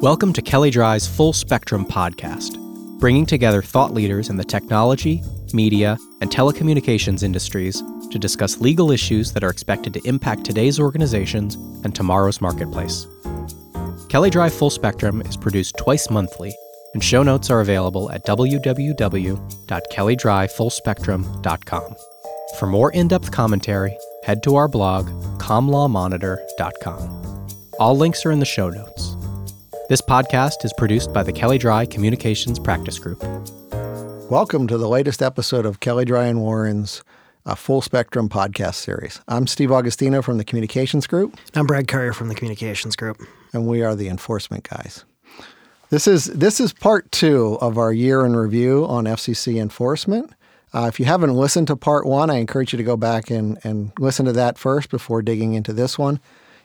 Welcome to Kelley Drye's Full Spectrum podcast, bringing together thought leaders in the technology, media, and telecommunications industries to discuss legal issues that are expected to impact today's organizations and tomorrow's marketplace. Kelley Drye Full Spectrum is produced twice monthly, and show notes are available at www.kelleydryefullspectrum.com. For more in depth commentary, head to our blog, comlawmonitor.com. All links are in the show notes. This podcast is produced by the Kelley Drye Communications Practice Group. Welcome to the latest episode of Kelley Drye and Warren's uh, Full Spectrum podcast series. I'm Steve Augustino from the Communications Group. I'm Brad Currier from the Communications Group. And we are the enforcement guys. This is this is part two of our year in review on FCC enforcement. Uh, if you haven't listened to part one, I encourage you to go back and, and listen to that first before digging into this one.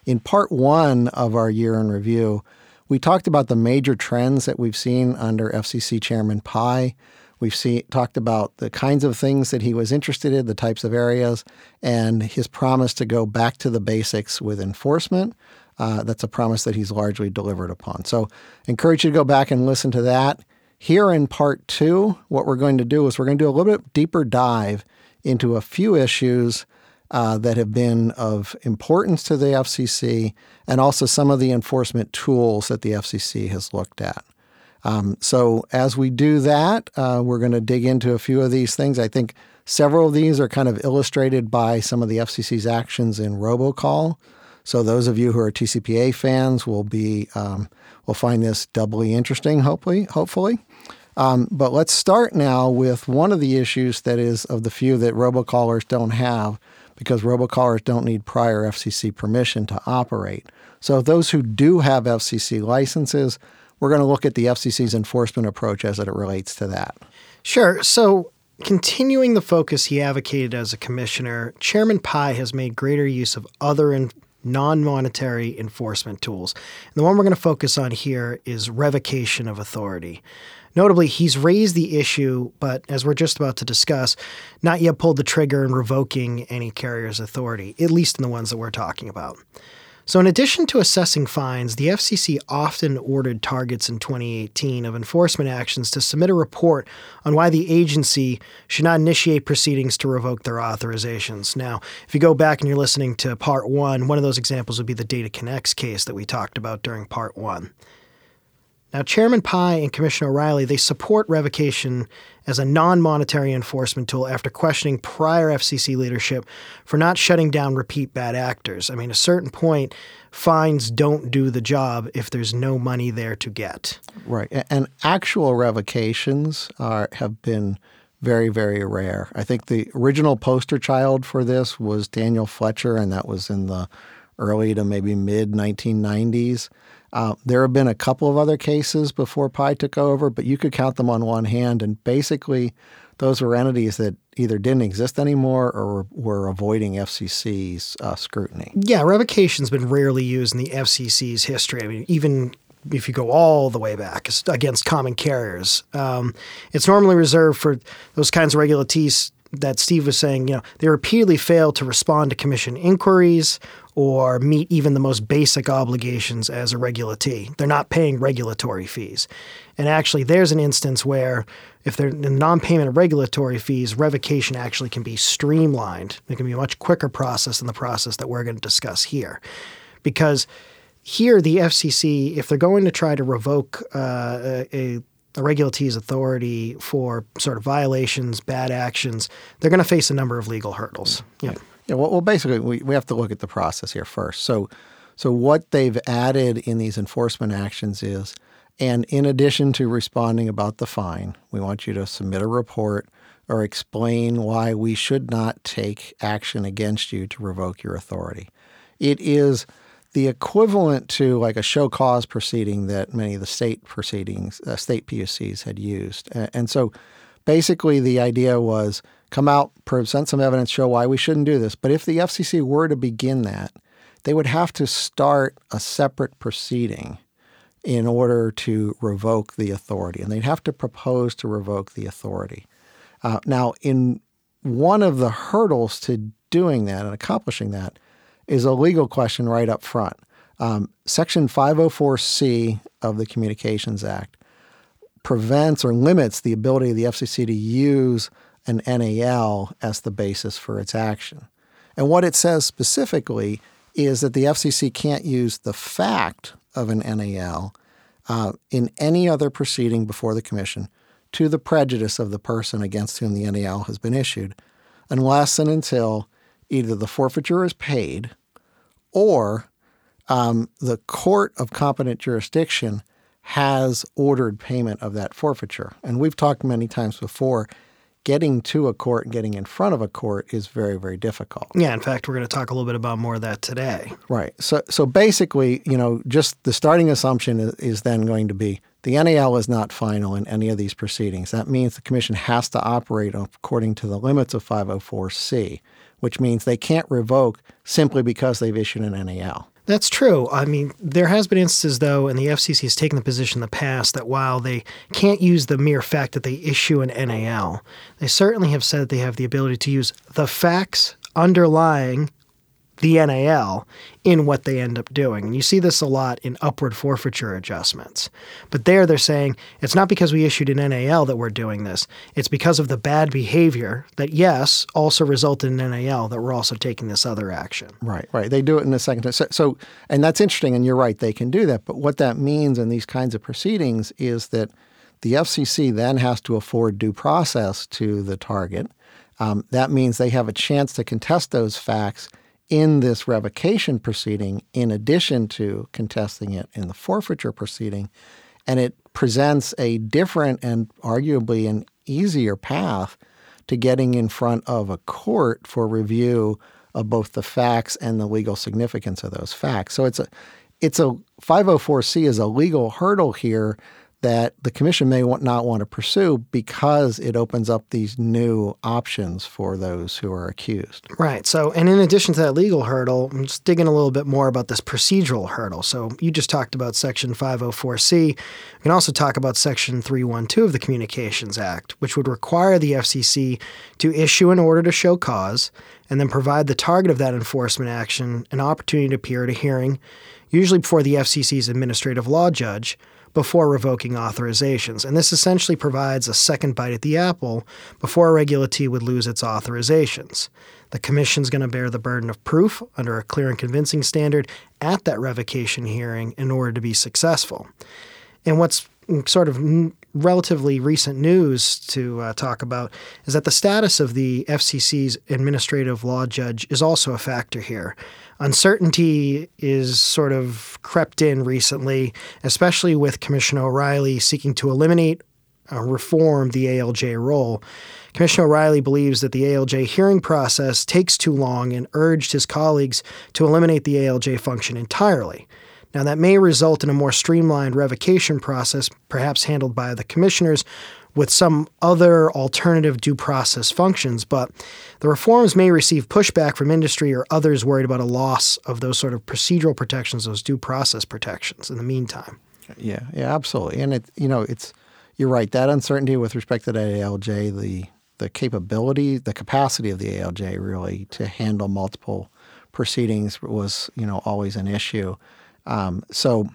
In part one of our year in review, we talked about the major trends that we've seen under FCC Chairman Pai. We've seen, talked about the kinds of things that he was interested in, the types of areas, and his promise to go back to the basics with enforcement. Uh, that's a promise that he's largely delivered upon. So, encourage you to go back and listen to that. Here in part two, what we're going to do is we're going to do a little bit deeper dive into a few issues uh, that have been of importance to the FCC and also some of the enforcement tools that the FCC has looked at. Um, so, as we do that, uh, we're going to dig into a few of these things. I think several of these are kind of illustrated by some of the FCC's actions in robocall. So, those of you who are TCPA fans will be um, will find this doubly interesting. Hopefully, hopefully. Um, but let's start now with one of the issues that is of the few that robocallers don't have, because robocallers don't need prior FCC permission to operate. So, those who do have FCC licenses, we're going to look at the FCC's enforcement approach as it relates to that. Sure. So, continuing the focus he advocated as a commissioner, Chairman Pai has made greater use of other in- non monetary enforcement tools. And the one we're going to focus on here is revocation of authority. Notably, he's raised the issue, but as we're just about to discuss, not yet pulled the trigger in revoking any carrier's authority, at least in the ones that we're talking about. So, in addition to assessing fines, the FCC often ordered targets in 2018 of enforcement actions to submit a report on why the agency should not initiate proceedings to revoke their authorizations. Now, if you go back and you're listening to part one, one of those examples would be the Data Connects case that we talked about during part one. Now, Chairman Pai and Commissioner O'Rielly, they support revocation as a non-monetary enforcement tool after questioning prior FCC leadership for not shutting down repeat bad actors. I mean, at a certain point, fines don't do the job if there's no money there to get. Right. And actual revocations are have been very, very rare. I think the original poster child for this was Daniel Fletcher, and that was in the early to maybe mid 1990s. Uh, there have been a couple of other cases before Pai took over, but you could count them on one hand. And basically, those were entities that either didn't exist anymore or were avoiding FCC's uh, scrutiny. Yeah, revocation's been rarely used in the FCC's history. I mean, even if you go all the way back against common carriers, um, it's normally reserved for those kinds of regulatees that Steve was saying, you know, they repeatedly fail to respond to commission inquiries or meet even the most basic obligations as a regulatee. They're not paying regulatory fees. And actually, there's an instance where if they're in non payment of regulatory fees, revocation actually can be streamlined. It can be a much quicker process than the process that we're going to discuss here. Because here, the FCC, if they're going to try to revoke uh, a, a regulatee's authority for sort of violations, bad actions, they're going to face a number of legal hurdles. Yeah. Yeah, well, well, basically, we, we have to look at the process here first. So, so what they've added in these enforcement actions is, and in addition to responding about the fine, we want you to submit a report or explain why we should not take action against you to revoke your authority. It is the equivalent to like a show cause proceeding that many of the state proceedings, uh, state PUCs had used. And so basically the idea was come out, present some evidence, show why we shouldn't do this. But if the FCC were to begin that, they would have to start a separate proceeding in order to revoke the authority, and they'd have to propose to revoke the authority. Uh, now, in one of the hurdles to doing that and accomplishing that is a legal question right up front. Um, Section 504C of the Communications Act prevents or limits the ability of the FCC to use an NAL as the basis for its action. And what it says specifically is that the FCC can't use the fact of an NAL uh, in any other proceeding before the Commission to the prejudice of the person against whom the NAL has been issued, unless and until either the forfeiture is paid or um, the court of competent jurisdiction has ordered payment of that forfeiture. And we've talked many times before getting to a court and getting in front of a court is very, very difficult. Yeah, in fact, we're going to talk a little bit about more of that today. Right. So, so basically, you know, just the starting assumption is, is then going to be the NAL is not final in any of these proceedings. That means the commission has to operate according to the limits of 504C, which means they can't revoke simply because they've issued an NAL. That's true. I mean, there has been instances, though, and the FCC has taken the position in the past that while they can't use the mere fact that they issue an NAL, they certainly have said that they have the ability to use the facts underlying the NAL in what they end up doing. And you see this a lot in upward forfeiture adjustments. But there they're saying it's not because we issued an NAL that we're doing this. It's because of the bad behavior that, yes, also resulted in NAL that we're also taking this other action. Right, right. They do it in the second. So, so, and that's interesting, and you're right, they can do that. But what that means in these kinds of proceedings is that the FCC then has to afford due process to the target. Um, that means they have a chance to contest those facts in this revocation proceeding, in addition to contesting it in the forfeiture proceeding. And it presents a different and arguably an easier path to getting in front of a court for review of both the facts and the legal significance of those facts. So it's a it's a 504C is a legal hurdle here that the commission may not want to pursue because it opens up these new options for those who are accused. Right. So, and in addition to that legal hurdle, I'm just digging a little bit more about this procedural hurdle. So, you just talked about Section 504C. We can also talk about Section 312 of the Communications Act, which would require the FCC to issue an order to show cause and then provide the target of that enforcement action an opportunity to appear at a hearing, usually before the FCC's administrative law judge before revoking authorizations. And this essentially provides a second bite at the apple before a regulatee would lose its authorizations. The Commission's going to bear the burden of proof under a clear and convincing standard at that revocation hearing in order to be successful. And what's sort of relatively recent news to uh, talk about is that the status of the FCC's administrative law judge is also a factor here uncertainty is sort of crept in recently, especially with Commissioner O'Rielly seeking to eliminate uh, reform the ALJ role. Commissioner O'Rielly believes that the ALJ hearing process takes too long and urged his colleagues to eliminate the ALJ function entirely. Now, that may result in a more streamlined revocation process, perhaps handled by the commissioners, with some other alternative due process functions, but the reforms may receive pushback from industry or others worried about a loss of those sort of procedural protections, those due process protections in the meantime. Yeah, yeah, absolutely. And it, you know, it's you're right. That uncertainty with respect to the ALJ, the the capability, the capacity of the ALJ really to handle multiple proceedings was, you know, always an issue. Um, so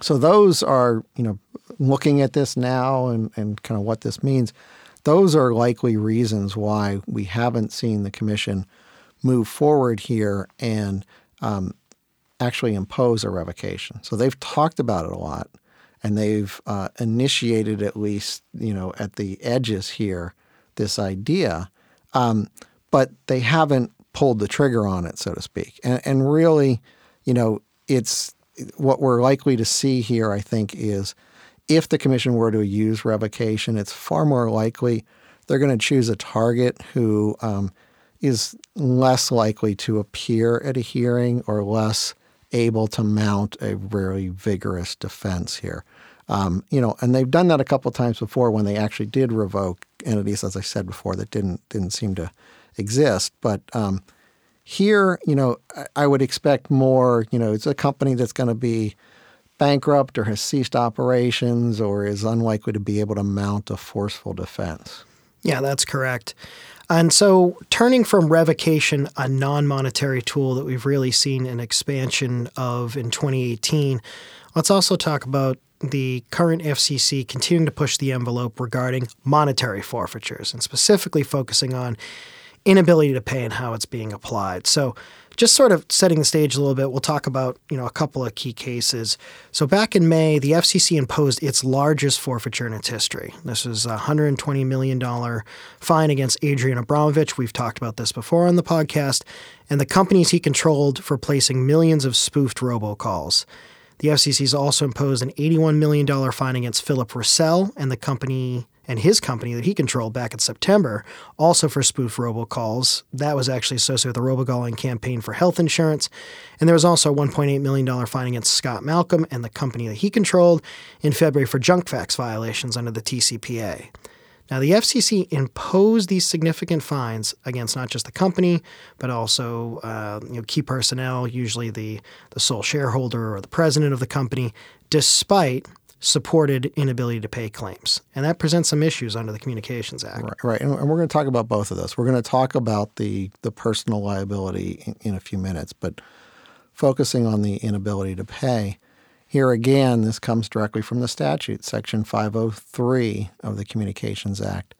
so those are, you know, looking at this now and, and kind of what this means, those are likely reasons why we haven't seen the commission move forward here and um, actually impose a revocation. So they've talked about it a lot, and they've uh, initiated at least, you know, at the edges here, this idea, um, but they haven't pulled the trigger on it, so to speak. And, and really, you know, it's what we're likely to see here, I think, is if the commission were to use revocation, it's far more likely they're going to choose a target who um, is less likely to appear at a hearing or less able to mount a really vigorous defense here. Um, you know, and they've done that a couple times before when they actually did revoke entities, as I said before, that didn't didn't seem to exist. But um, here, you know, I would expect more. You know, it's a company that's going to be bankrupt or has ceased operations or is unlikely to be able to mount a forceful defense. Yeah, that's correct. And so, turning from revocation, a non monetary tool that we've really seen an expansion of in 2018, let's also talk about the current FCC continuing to push the envelope regarding monetary forfeitures and specifically focusing on inability to pay and how it's being applied. So, just sort of setting the stage a little bit, we'll talk about you know a couple of key cases. So back in May, the FCC imposed its largest forfeiture in its history. This is a 120 million dollar fine against Adrian Abramovich. We've talked about this before on the podcast, and the companies he controlled for placing millions of spoofed robocalls. The FCC has also imposed an $81 million fine against Philip Roesel and the company and his company that he controlled back in September, also for spoof robocalls. That was actually associated with the robocalling campaign for health insurance. And there was also a $1.8 million fine against Scott Malcolm and the company that he controlled in February for junk fax violations under the TCPA. Now, the FCC imposed these significant fines against not just the company, but also uh, you know, key personnel, usually the, the sole shareholder or the president of the company, despite supported inability to pay claims. And that presents some issues under the Communications Act. Right, right. And, we're going to talk about both of those. We're going to talk about the, the personal liability in, in a few minutes, but focusing on the inability to pay – here again, this comes directly from the statute. Section 503 of the Communications Act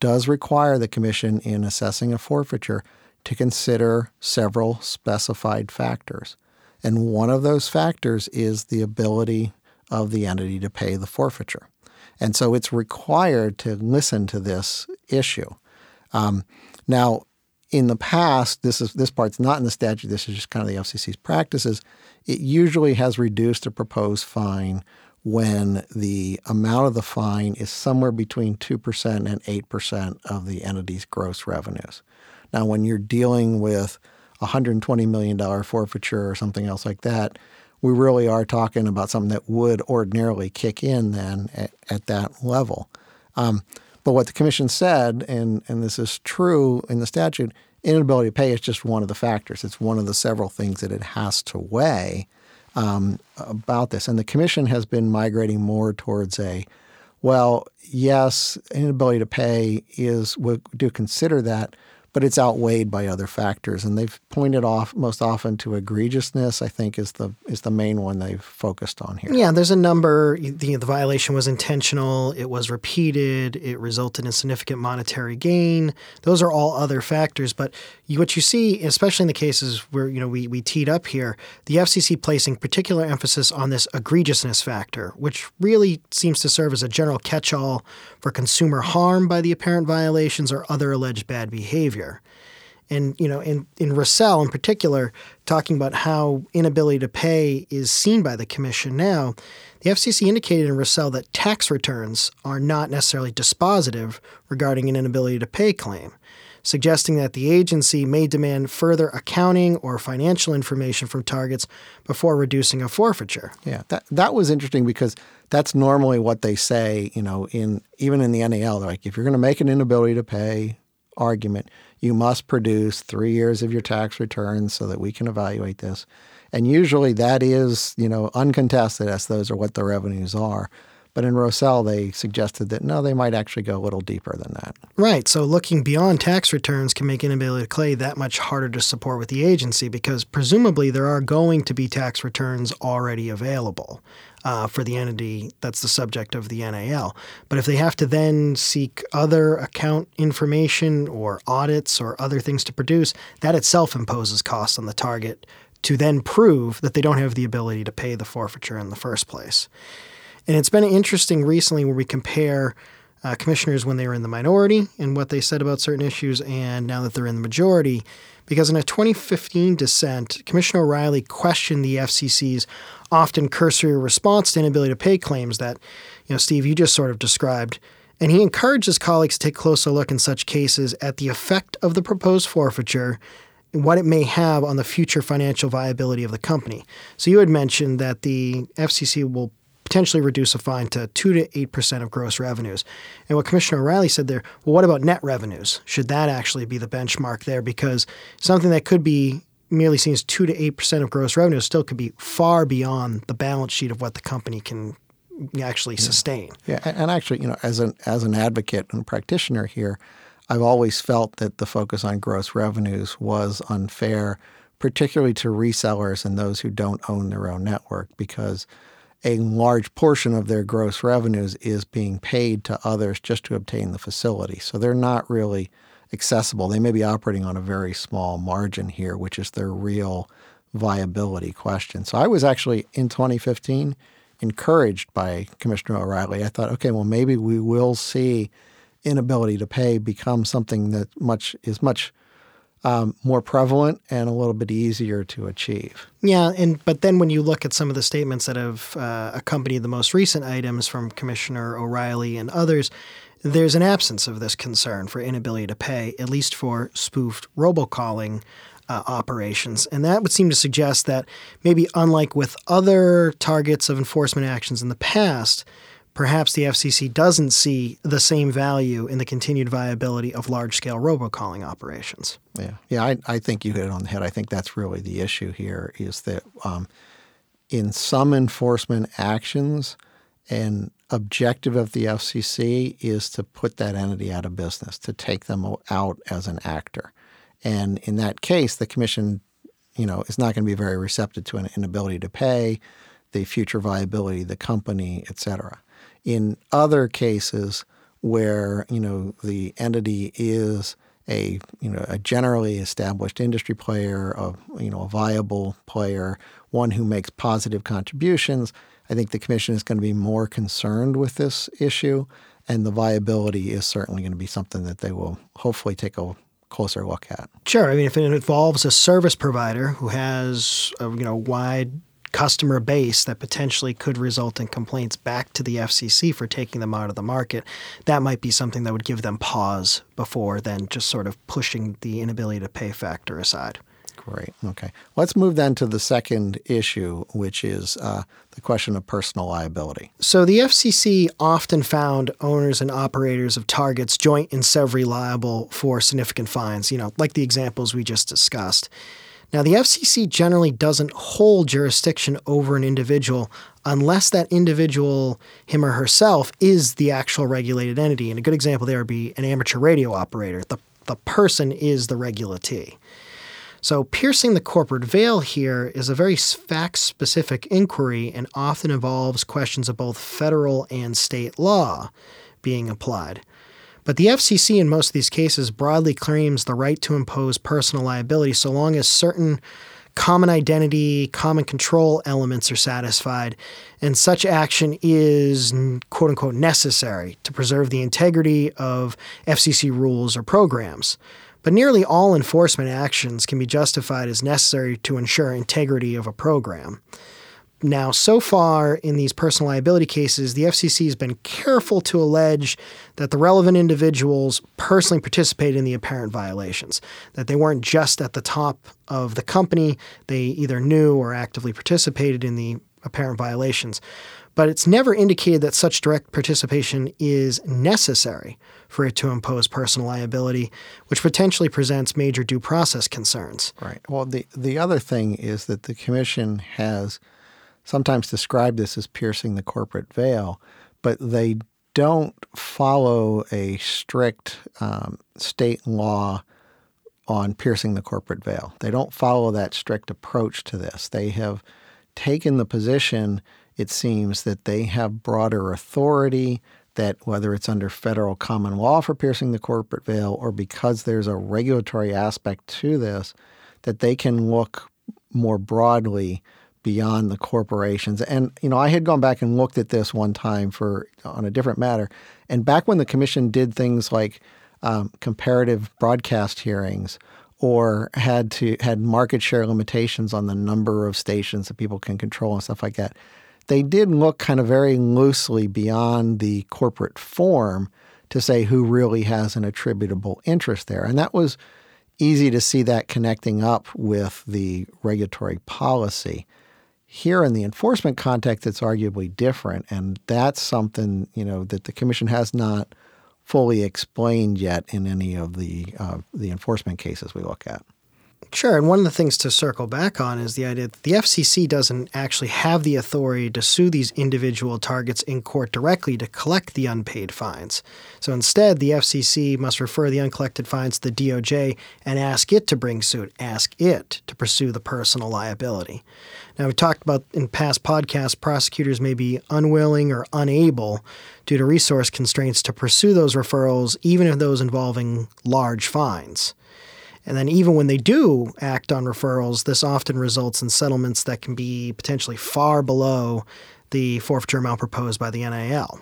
does require the Commission, in assessing a forfeiture, to consider several specified factors. And one of those factors is the ability of the entity to pay the forfeiture. And so it's required to listen to this issue. Um, now, in the past, this is this part's not in the statute. This is just kind of the FCC's practices it usually has reduced a proposed fine when the amount of the fine is somewhere between 2% and 8% of the entity's gross revenues. Now, when you're dealing with a $120 million forfeiture or something else like that, we really are talking about something that would ordinarily kick in then at, at that level. Um, but what the commission said, and, and this is true in the statute, inability to pay is just one of the factors. It's one of the several things that it has to weigh um, about this. And the commission has been migrating more towards a, well, yes, inability to pay is, we do consider that, but it's outweighed by other factors. And they've pointed off most often to egregiousness. I think is the is the main one they've focused on here. Yeah, there's a number. The, the violation was intentional. It was repeated. It resulted in significant monetary gain. Those are all other factors. But you, what you see, especially in the cases where you know we we teed up here, the FCC placing particular emphasis on this egregiousness factor, which really seems to serve as a general catch-all for consumer harm by the apparent violations or other alleged bad behavior behavior. And you know, in in Roesel in particular, talking about how inability to pay is seen by the commission now, the FCC indicated in Roesel that tax returns are not necessarily dispositive regarding an inability to pay claim, suggesting that the agency may demand further accounting or financial information from targets before reducing a forfeiture. Yeah, that that was interesting because that's normally what they say, you know, in even in the NAL, they're like if you're going to make an inability to pay argument, you must produce three years of your tax returns so that we can evaluate this. And usually that is, you know, uncontested as those are what the revenues are. But in Roesel, they suggested that no, they might actually go a little deeper than that. Right. So looking beyond tax returns can make inability to pay that much harder to support with the agency because presumably there are going to be tax returns already available uh, for the entity that's the subject of the NAL. But if they have to then seek other account information or audits or other things to produce, that itself imposes costs on the target to then prove that they don't have the ability to pay the forfeiture in the first place. And it's been interesting recently where we compare uh, commissioners when they were in the minority and what they said about certain issues, and now that they're in the majority. Because in a 2015 dissent, Commissioner O'Rielly questioned the FCC's often cursory response to inability to pay claims that, you know, Steve, you just sort of described. And he encouraged his colleagues to take a closer look in such cases at the effect of the proposed forfeiture and what it may have on the future financial viability of the company. So you had mentioned that the FCC will potentially reduce a fine to 2 to 8% of gross revenues. And what Commissioner O'Rielly said there, well, what about net revenues? Should that actually be the benchmark there? Because something that could be merely seen as 2 to 8% of gross revenues still could be far beyond the balance sheet of what the company can actually sustain. Yeah, and actually, you know, as an as an advocate and practitioner here, I've always felt that the focus on gross revenues was unfair, particularly to resellers and those who don't own their own network because a large portion of their gross revenues is being paid to others just to obtain the facility. So they're not really accessible. They may be operating on a very small margin here, which is their real viability question. So I was actually in 2015 encouraged by Commissioner O'Rielly. I thought, okay, well maybe we will see inability to pay become something that much is much um, more prevalent and a little bit easier to achieve. Yeah, and but then when you look at some of the statements that have uh, accompanied the most recent items from Commissioner O'Rielly and others, there's an absence of this concern for inability to pay, at least for spoofed robocalling uh, operations. And that would seem to suggest that maybe unlike with other targets of enforcement actions in the past, perhaps the FCC doesn't see the same value in the continued viability of large scale robocalling operations. Yeah, yeah, I, I think you hit it on the head. I think that's really the issue here is that um, in some enforcement actions, an objective of the FCC is to put that entity out of business, to take them out as an actor. And in that case, the commission, you know, is not going to be very receptive to an inability to pay, the future viability of the company, et cetera. In other cases where, you know, the entity is a you know a generally established industry player, a you know a viable player, one who makes positive contributions. I think the commission is going to be more concerned with this issue, and the viability is certainly going to be something that they will hopefully take a closer look at. Sure. I mean, if it involves a service provider who has a you know wide customer base that potentially could result in complaints back to the FCC for taking them out of the market, that might be something that would give them pause before then just sort of pushing the inability to pay factor aside. Great. Okay. Let's move then to the second issue, which is uh, the question of personal liability. So, the FCC often found owners and operators of targets joint and severally liable for significant fines, you know, like the examples we just discussed. Now, the FCC generally doesn't hold jurisdiction over an individual unless that individual, him or herself, is the actual regulated entity. And a good example there would be an amateur radio operator. The, the person is the regulatee. So, piercing the corporate veil here is a very fact specific inquiry and often involves questions of both federal and state law being applied. But the FCC, in most of these cases, broadly claims the right to impose personal liability so long as certain common identity, common control elements are satisfied, and such action is quote unquote necessary to preserve the integrity of FCC rules or programs. But nearly all enforcement actions can be justified as necessary to ensure integrity of a program. Now, so far in these personal liability cases, the FCC has been careful to allege that the relevant individuals personally participated in the apparent violations, that they weren't just at the top of the company, they either knew or actively participated in the apparent violations. But it's never indicated that such direct participation is necessary for it to impose personal liability, which potentially presents major due process concerns. Right. Well, the, the other thing is that the Commission has sometimes describe this as piercing the corporate veil, but they don't follow a strict um, state law on piercing the corporate veil. They don't follow that strict approach to this. They have taken the position, it seems, that they have broader authority that whether it's under federal common law for piercing the corporate veil or because there's a regulatory aspect to this, that they can look more broadly beyond the corporations. And you know, I had gone back and looked at this one time for on a different matter, and back when the commission did things like um, comparative broadcast hearings or had to had market share limitations on the number of stations that people can control and stuff like that they did look kind of very loosely beyond the corporate form to say who really has an attributable interest there. And that was easy to see that connecting up with the regulatory policy. Here in the enforcement context, it's arguably different, and that's something you know that the commission has not fully explained yet in any of the uh, the enforcement cases we look at. Sure. And one of the things to circle back on is the idea that the FCC doesn't actually have the authority to sue these individual targets in court directly to collect the unpaid fines. So instead, the FCC must refer the uncollected fines to the DOJ and ask it to bring suit, ask it to pursue the personal liability. Now, we talked about in past podcasts, prosecutors may be unwilling or unable due to resource constraints to pursue those referrals, even if those involving large fines. And then, even when they do act on referrals, this often results in settlements that can be potentially far below the forfeiture amount proposed by the NAL.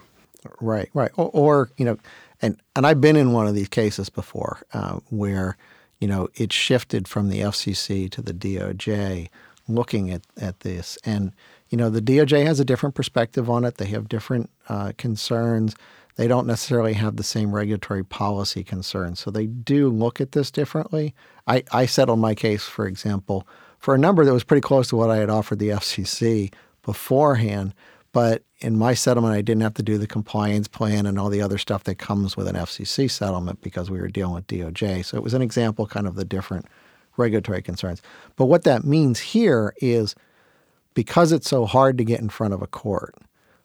Right, right. Or, or you know, and, and I've been in one of these cases before uh, where, you know, it shifted from the FCC to the DOJ looking at, at this. And, you know, the DOJ has a different perspective on it, they have different uh, concerns they don't necessarily have the same regulatory policy concerns. So they do look at this differently. I, I settled my case, for example, for a number that was pretty close to what I had offered the FCC beforehand. But in my settlement, I didn't have to do the compliance plan and all the other stuff that comes with an FCC settlement because we were dealing with DOJ. So it was an example kind of the different regulatory concerns. But what that means here is because it's so hard to get in front of a court,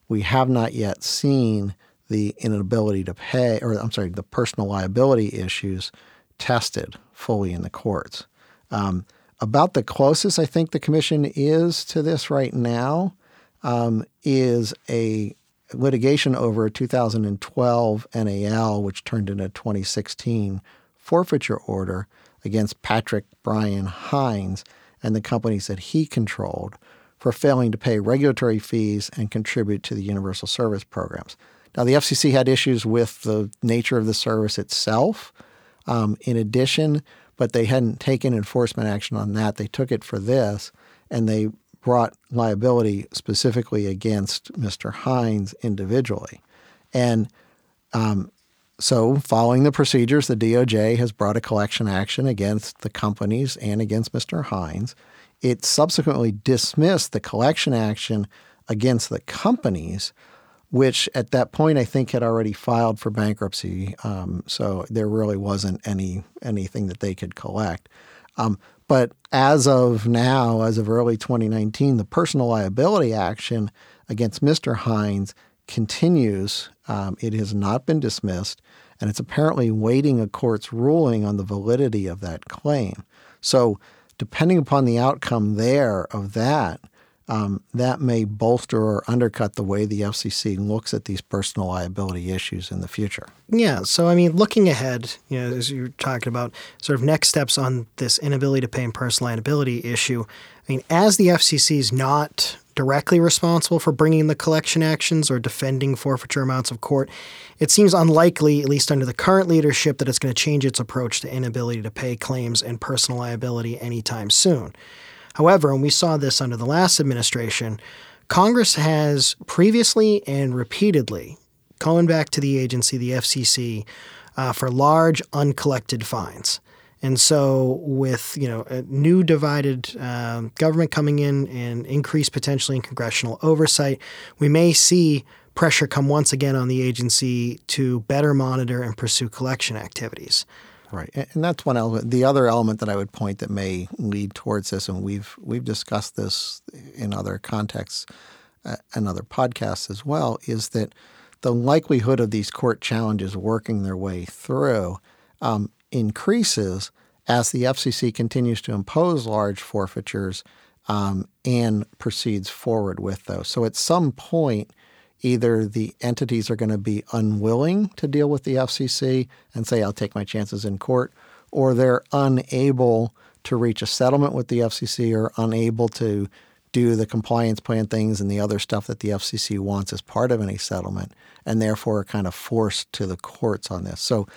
we have not yet seen the inability to pay, or I'm sorry, the personal liability issues tested fully in the courts. Um, about the closest I think the commission is to this right now um, is a litigation over a 2012 NAL, which turned into a 2016 forfeiture order against Patrick Brian Hines and the companies that he controlled for failing to pay regulatory fees and contribute to the universal service programs. Now, the FCC had issues with the nature of the service itself, um, in addition, but they hadn't taken enforcement action on that. They took it for this, and they brought liability specifically against Mr. Hines individually. And um, so, following the procedures, the DOJ has brought a collection action against the companies and against Mr. Hines. It subsequently dismissed the collection action against the companies which at that point I think had already filed for bankruptcy. Um, so there really wasn't any anything that they could collect. Um, but as of now, as of early 2019, the personal liability action against Mr. Hines continues. Um, it has not been dismissed, and it's apparently waiting a court's ruling on the validity of that claim. So, depending upon the outcome there of that, um, that may bolster or undercut the way the FCC looks at these personal liability issues in the future. Yeah. So, I mean, looking ahead, you know, as you're talking about sort of next steps on this inability to pay and personal liability issue, I mean, as the FCC is not directly responsible for bringing the collection actions or defending forfeiture amounts of court, it seems unlikely, at least under the current leadership, that it's going to change its approach to inability to pay claims and personal liability anytime soon. However, and we saw this under the last administration, Congress has previously and repeatedly gone back to the agency, the FCC, uh, for large uncollected fines. And so, with you know a new divided uh, government coming in and increased potentially in congressional oversight, we may see pressure come once again on the agency to better monitor and pursue collection activities. Right, and that's one element. The other element that I would point that may lead towards this, and we've we've discussed this in other contexts uh, and other podcasts as well, is that the likelihood of these court challenges working their way through um, increases as the FCC continues to impose large forfeitures um, and proceeds forward with those. So at some point, either the entities are going to be unwilling to deal with the FCC and say, I'll take my chances in court, or they're unable to reach a settlement with the FCC or unable to do the compliance plan things and the other stuff that the FCC wants as part of any settlement, and therefore are kind of forced to the courts on this. So,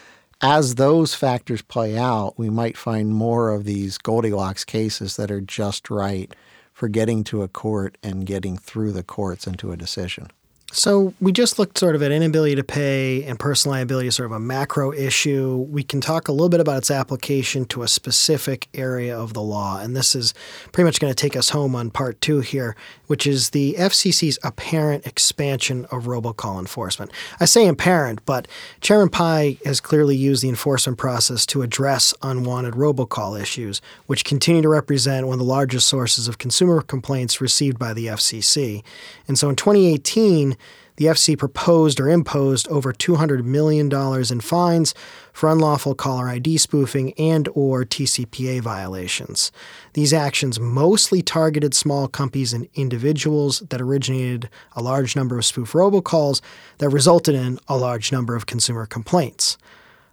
as those factors play out, we might find more of these Goldilocks cases that are just right for getting to a court and getting through the courts into a decision. So we just looked sort of at inability to pay and personal liability as sort of a macro issue. We can talk a little bit about its application to a specific area of the law. And this is pretty much going to take us home on part two here, which is the FCC's apparent expansion of robocall enforcement. I say apparent, but Chairman Pai has clearly used the enforcement process to address unwanted robocall issues, which continue to represent one of the largest sources of consumer complaints received by the FCC. And so in 2018, the FC proposed or imposed over $200 million in fines for unlawful caller ID spoofing and or TCPA violations. These actions mostly targeted small companies and individuals that originated a large number of spoof robocalls that resulted in a large number of consumer complaints.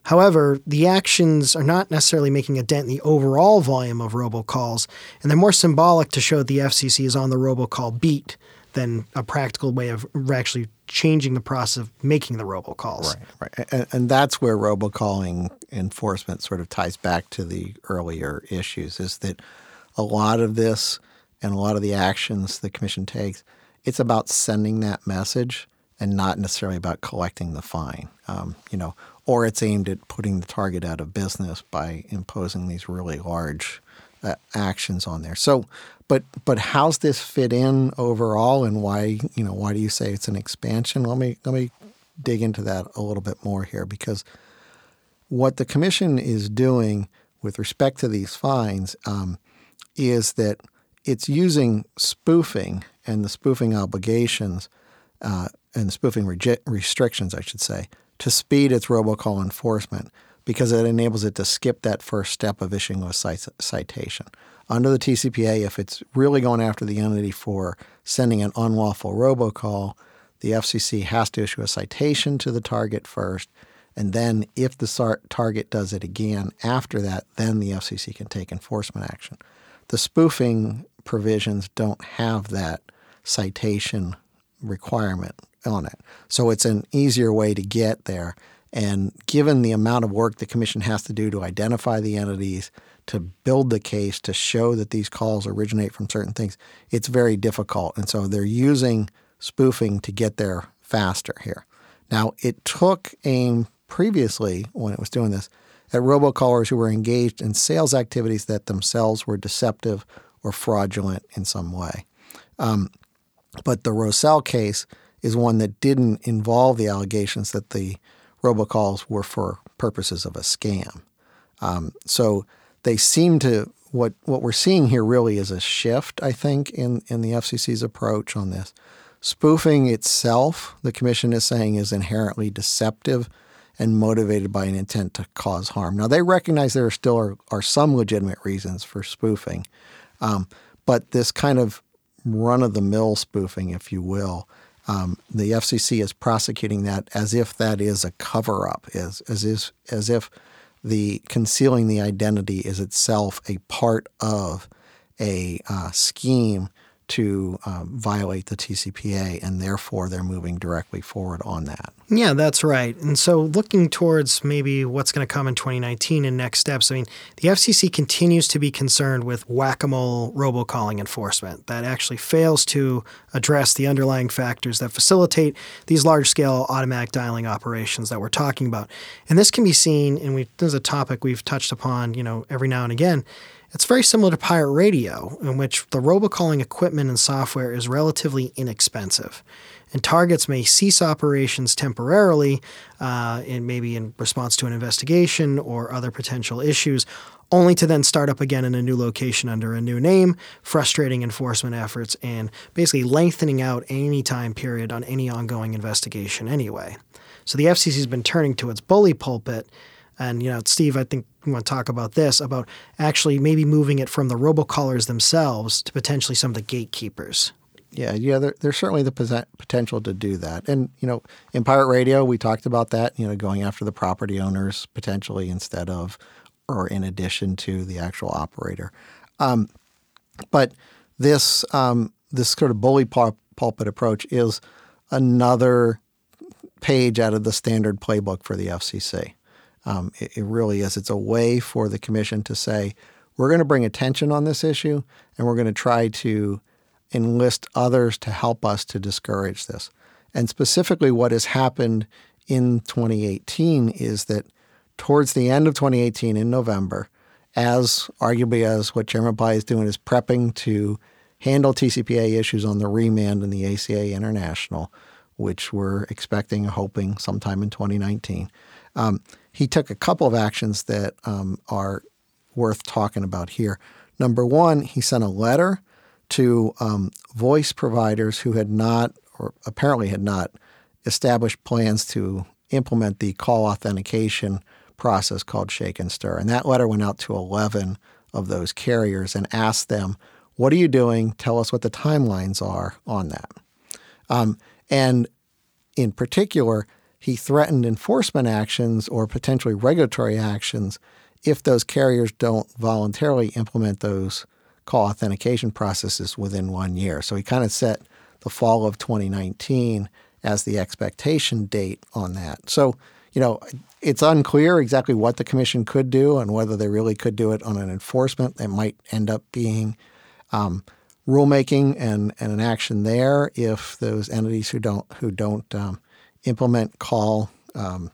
However, the actions are not necessarily making a dent in the overall volume of robocalls, and they're more symbolic to show that the FCC is on the robocall beat than a practical way of actually changing the process of making the robocalls. Right, right. And, and that's where robocalling enforcement sort of ties back to the earlier issues is that a lot of this and a lot of the actions the commission takes, it's about sending that message and not necessarily about collecting the fine. Um, you know, or it's aimed at putting the target out of business by imposing these really large uh, actions on there. So but but how's this fit in overall, and why you know why do you say it's an expansion? Let me let me dig into that a little bit more here because what the commission is doing with respect to these fines um, is that it's using spoofing and the spoofing obligations uh, and spoofing restrictions, I should say, to speed its robocall enforcement because it enables it to skip that first step of issuing a citation under the TCPA, if it's really going after the entity for sending an unlawful robocall, the FCC has to issue a citation to the target first. And then, if the target does it again after that, then the FCC can take enforcement action. The spoofing provisions don't have that citation requirement on it. So it's an easier way to get there. And given the amount of work the Commission has to do to identify the entities, to build the case to show that these calls originate from certain things, it's very difficult. And so they're using spoofing to get there faster here. Now, it took aim previously when it was doing this at robocallers who were engaged in sales activities that themselves were deceptive or fraudulent in some way. Um, but the Roesel case is one that didn't involve the allegations that the robocalls were for purposes of a scam. Um, so they seem to what what we're seeing here really is a shift, I think, in in the FCC's approach on this. Spoofing itself, the commission is saying, is inherently deceptive and motivated by an intent to cause harm. Now they recognize there are still are, are some legitimate reasons for spoofing, um, but this kind of run of the mill spoofing, if you will, um, the FCC is prosecuting that as if that is a cover up, as as if, as if the concealing the identity is itself a part of a uh, scheme to um, violate the TCPA, and therefore they're moving directly forward on that. Yeah, that's right. And so, looking towards maybe what's going to come in 2019 and next steps, I mean, the FCC continues to be concerned with whack a mole robocalling enforcement that actually fails to address the underlying factors that facilitate these large scale automatic dialing operations that we're talking about. And this can be seen, and we, this is a topic we've touched upon, you know, every now and again it's very similar to pirate radio, in which the robocalling equipment and software is relatively inexpensive. And targets may cease operations temporarily, uh, in maybe in response to an investigation or other potential issues, only to then start up again in a new location under a new name, frustrating enforcement efforts and basically lengthening out any time period on any ongoing investigation anyway. So the FCC has been turning to its bully pulpit and you know, Steve, I think we want to talk about this about actually maybe moving it from the robocallers themselves to potentially some of the gatekeepers. Yeah, yeah, there, there's certainly the potential to do that. And you know, in pirate radio, we talked about that. You know, going after the property owners potentially instead of, or in addition to the actual operator. Um, but this um, this sort of bully pulpit approach is another page out of the standard playbook for the FCC. Um, it, it, really is. It's a way for the commission to say, we're going to bring attention on this issue and we're going to try to enlist others to help us to discourage this. And specifically, what has happened in 2018 is that towards the end of 2018 in November, as arguably as what Chairman Pai is doing is prepping to handle TCPA issues on the remand in the ACA International, which we're expecting, hoping sometime in 2019. Um, he took a couple of actions that um, are worth talking about here. Number one, he sent a letter to um, voice providers who had not, or apparently had not, established plans to implement the call authentication process called SHAKEN/STIR. And that letter went out to 11 of those carriers and asked them, What are you doing? Tell us what the timelines are on that. Um, and in particular, he threatened enforcement actions or potentially regulatory actions if those carriers don't voluntarily implement those call authentication processes within one year. So he kind of set the fall of 2019 as the expectation date on that. So, you know, it's unclear exactly what the commission could do and whether they really could do it on an enforcement. It might end up being um, rulemaking and, and an action there if those entities who don't who don't um, implement call um,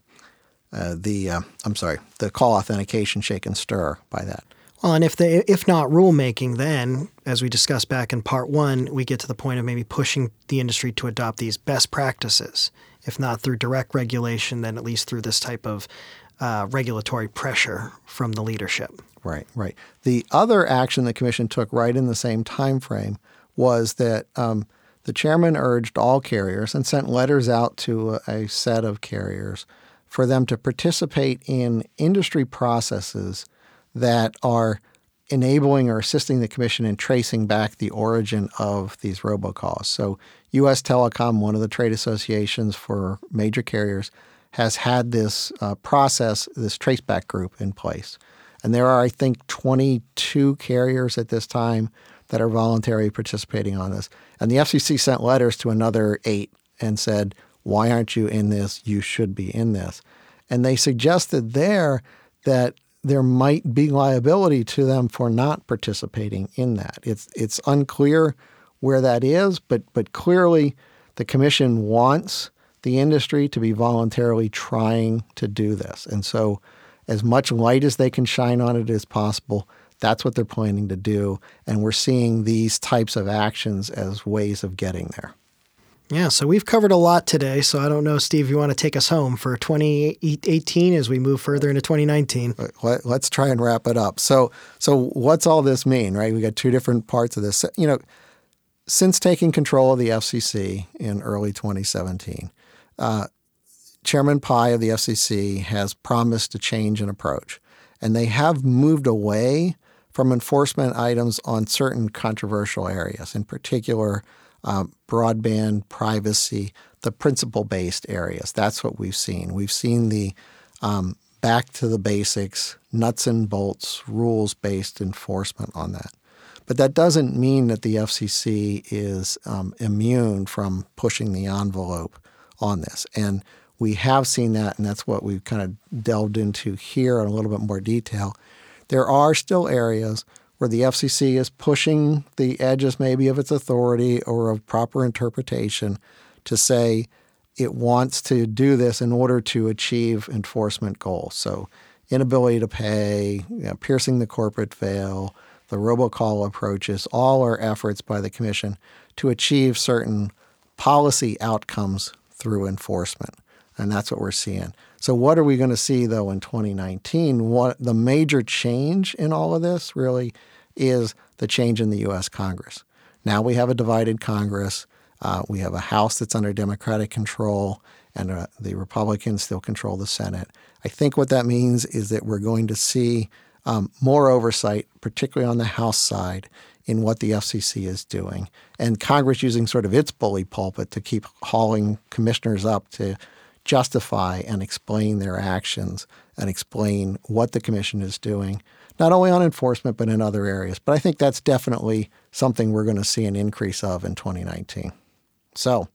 uh, the uh, I'm sorry the call authentication SHAKEN/STIR by that. And if they if not rulemaking, then as we discussed back in part one, we get to the point of maybe pushing the industry to adopt these best practices. If not through direct regulation, then at least through this type of uh, regulatory pressure from the leadership. Right, right. The other action the commission took right in the same time frame was that um, the chairman urged all carriers and sent letters out to a, a set of carriers for them to participate in industry processes that are enabling or assisting the commission in tracing back the origin of these robocalls. So, U.S. Telecom, one of the trade associations for major carriers, has had this uh, process, this traceback group in place. And there are, I think, 22 carriers at this time that are voluntarily participating on this. And the FCC sent letters to another eight and said, Why aren't you in this? You should be in this. And they suggested there that there might be liability to them for not participating in that. It's it's unclear where that is, but but clearly the commission wants the industry to be voluntarily trying to do this. And so as much light as they can shine on it as possible, that's what they're planning to do. And we're seeing these types of actions as ways of getting there. Yeah, so we've covered a lot today. So I don't know, Steve, you want to take us home for 2018 as we move further into 2019? Let, us try and wrap it up. So, so what's all this mean, right? We got two different parts of this. You know, since taking control of the FCC in early 2017, uh, Chairman Pai of the FCC has promised to change an approach, and they have moved away from enforcement items on certain controversial areas, in particular um, broadband, privacy, the principle based areas. That's what we've seen. We've seen the um, back to the basics, nuts and bolts, rules based enforcement on that. But that doesn't mean that the FCC is um, immune from pushing the envelope on this. And we have seen that, and that's what we've kind of delved into here in a little bit more detail. There are still areas where the FCC is pushing the edges maybe of its authority or of proper interpretation to say it wants to do this in order to achieve enforcement goals. So, inability to pay, you know, piercing the corporate veil, the robocall approaches, all are efforts by the Commission to achieve certain policy outcomes through enforcement. And that's what we're seeing. So, what are we going to see though in 2019? What the major change in all of this really is the change in the U.S. Congress. Now we have a divided Congress. Uh, we have a House that's under Democratic control, and uh, the Republicans still control the Senate. I think what that means is that we're going to see um, more oversight, particularly on the House side, in what the FCC is doing, and Congress using sort of its bully pulpit to keep hauling commissioners up to justify and explain their actions and explain what the commission is doing not only on enforcement, but in other areas. But I think that's definitely something we're going to see an increase of in 2019. So,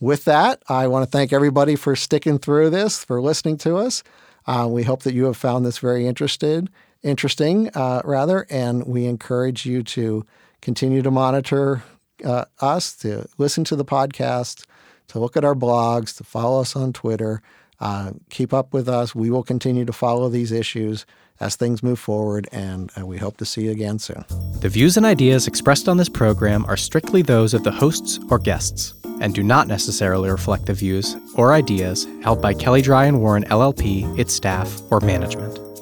with that, I want to thank everybody for sticking through this, for listening to us. Uh, we hope that you have found this very interested, interesting, uh, rather, and we encourage you to continue to monitor uh, us, to listen to the podcast, to look at our blogs, to follow us on Twitter. Uh, keep up with us. We will continue to follow these issues as things move forward, and uh, we hope to see you again soon. The views and ideas expressed on this program are strictly those of the hosts or guests and do not necessarily reflect the views or ideas held by Kelley Drye and Warren LLP, its staff, or management.